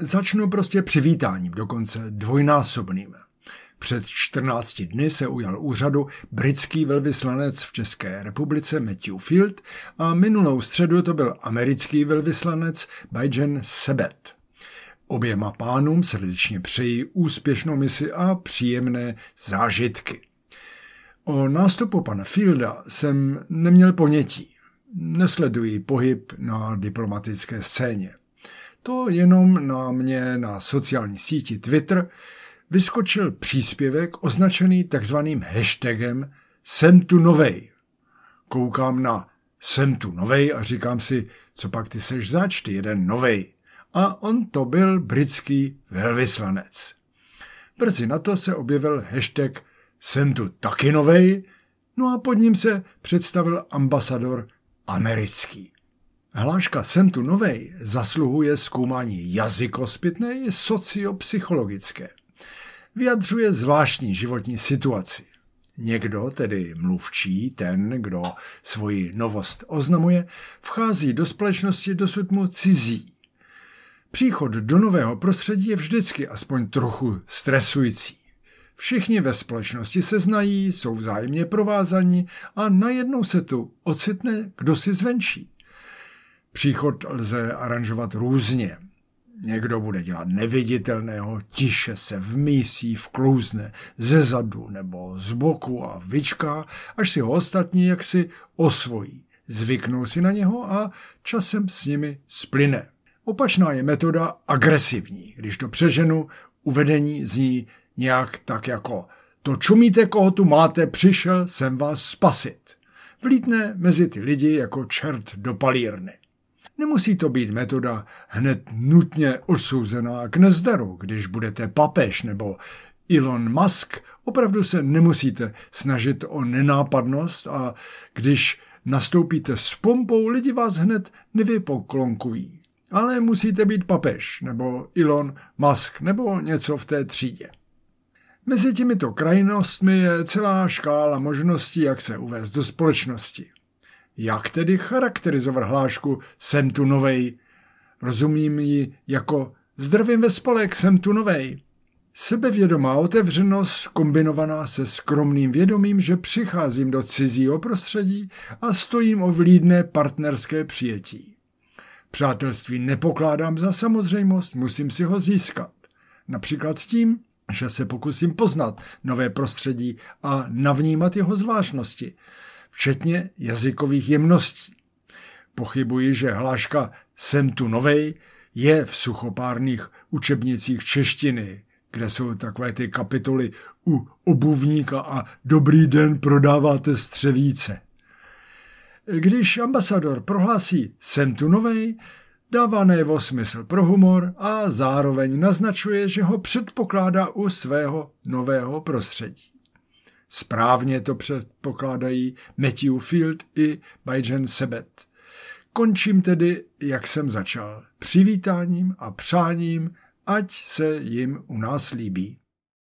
Začnu prostě přivítáním, dokonce dvojnásobným. Před 14 dny se ujal úřadu britský velvyslanec v České republice Matthew Field a minulou středu to byl americký velvyslanec Bajan Sebet. Oběma pánům srdečně přeji úspěšnou misi a příjemné zážitky. O nástupu pana Fielda jsem neměl ponětí. Nesleduji pohyb na diplomatické scéně. To jenom na mě na sociální síti Twitter vyskočil příspěvek označený takzvaným hashtagem Jsem tu novej. Koukám na Jsem tu novej a říkám si, co pak ty seš zač, ty jeden novej. A on to byl britský velvyslanec. Brzy na to se objevil hashtag Jsem tu taky novej, no a pod ním se představil ambasador americký. Hláška Jsem tu novej zasluhuje zkoumání jazykospitné i sociopsychologické. Vyjadřuje zvláštní životní situaci. Někdo, tedy mluvčí, ten, kdo svoji novost oznamuje, vchází do společnosti dosud mu cizí. Příchod do nového prostředí je vždycky aspoň trochu stresující. Všichni ve společnosti se znají, jsou vzájemně provázaní a najednou se tu ocitne kdo si zvenčí. Příchod lze aranžovat různě. Někdo bude dělat neviditelného, tiše se vmísí, vklouzne ze zadu nebo z boku a vyčká, až si ho ostatní jaksi osvojí. Zvyknou si na něho a časem s nimi splyne. Opačná je metoda agresivní. Když to přeženu, uvedení zní nějak tak jako to čumíte, koho tu máte, přišel jsem vás spasit. Vlítne mezi ty lidi jako čert do palírny. Nemusí to být metoda hned nutně odsouzená k nezdaru, když budete papež nebo Elon Musk. Opravdu se nemusíte snažit o nenápadnost a když nastoupíte s pompou, lidi vás hned nevypoklonkují. Ale musíte být papež nebo Elon Musk nebo něco v té třídě. Mezi těmito krajnostmi je celá škála možností, jak se uvést do společnosti. Jak tedy charakterizovat hlášku jsem tu novej? Rozumím ji jako zdravím ve spolek, jsem tu novej. Sebevědomá otevřenost kombinovaná se skromným vědomím, že přicházím do cizího prostředí a stojím o vlídné partnerské přijetí. Přátelství nepokládám za samozřejmost, musím si ho získat. Například tím, že se pokusím poznat nové prostředí a navnímat jeho zvláštnosti včetně jazykových jemností. Pochybuji, že hláška Jsem tu novej je v suchopárných učebnicích češtiny, kde jsou takové ty kapitoly u obuvníka a dobrý den prodáváte střevíce. Když ambasador prohlásí jsem tu novej, dává najevo smysl pro humor a zároveň naznačuje, že ho předpokládá u svého nového prostředí. Správně to předpokládají Matthew Field i Bajan Sebet. Končím tedy, jak jsem začal, přivítáním a přáním, ať se jim u nás líbí.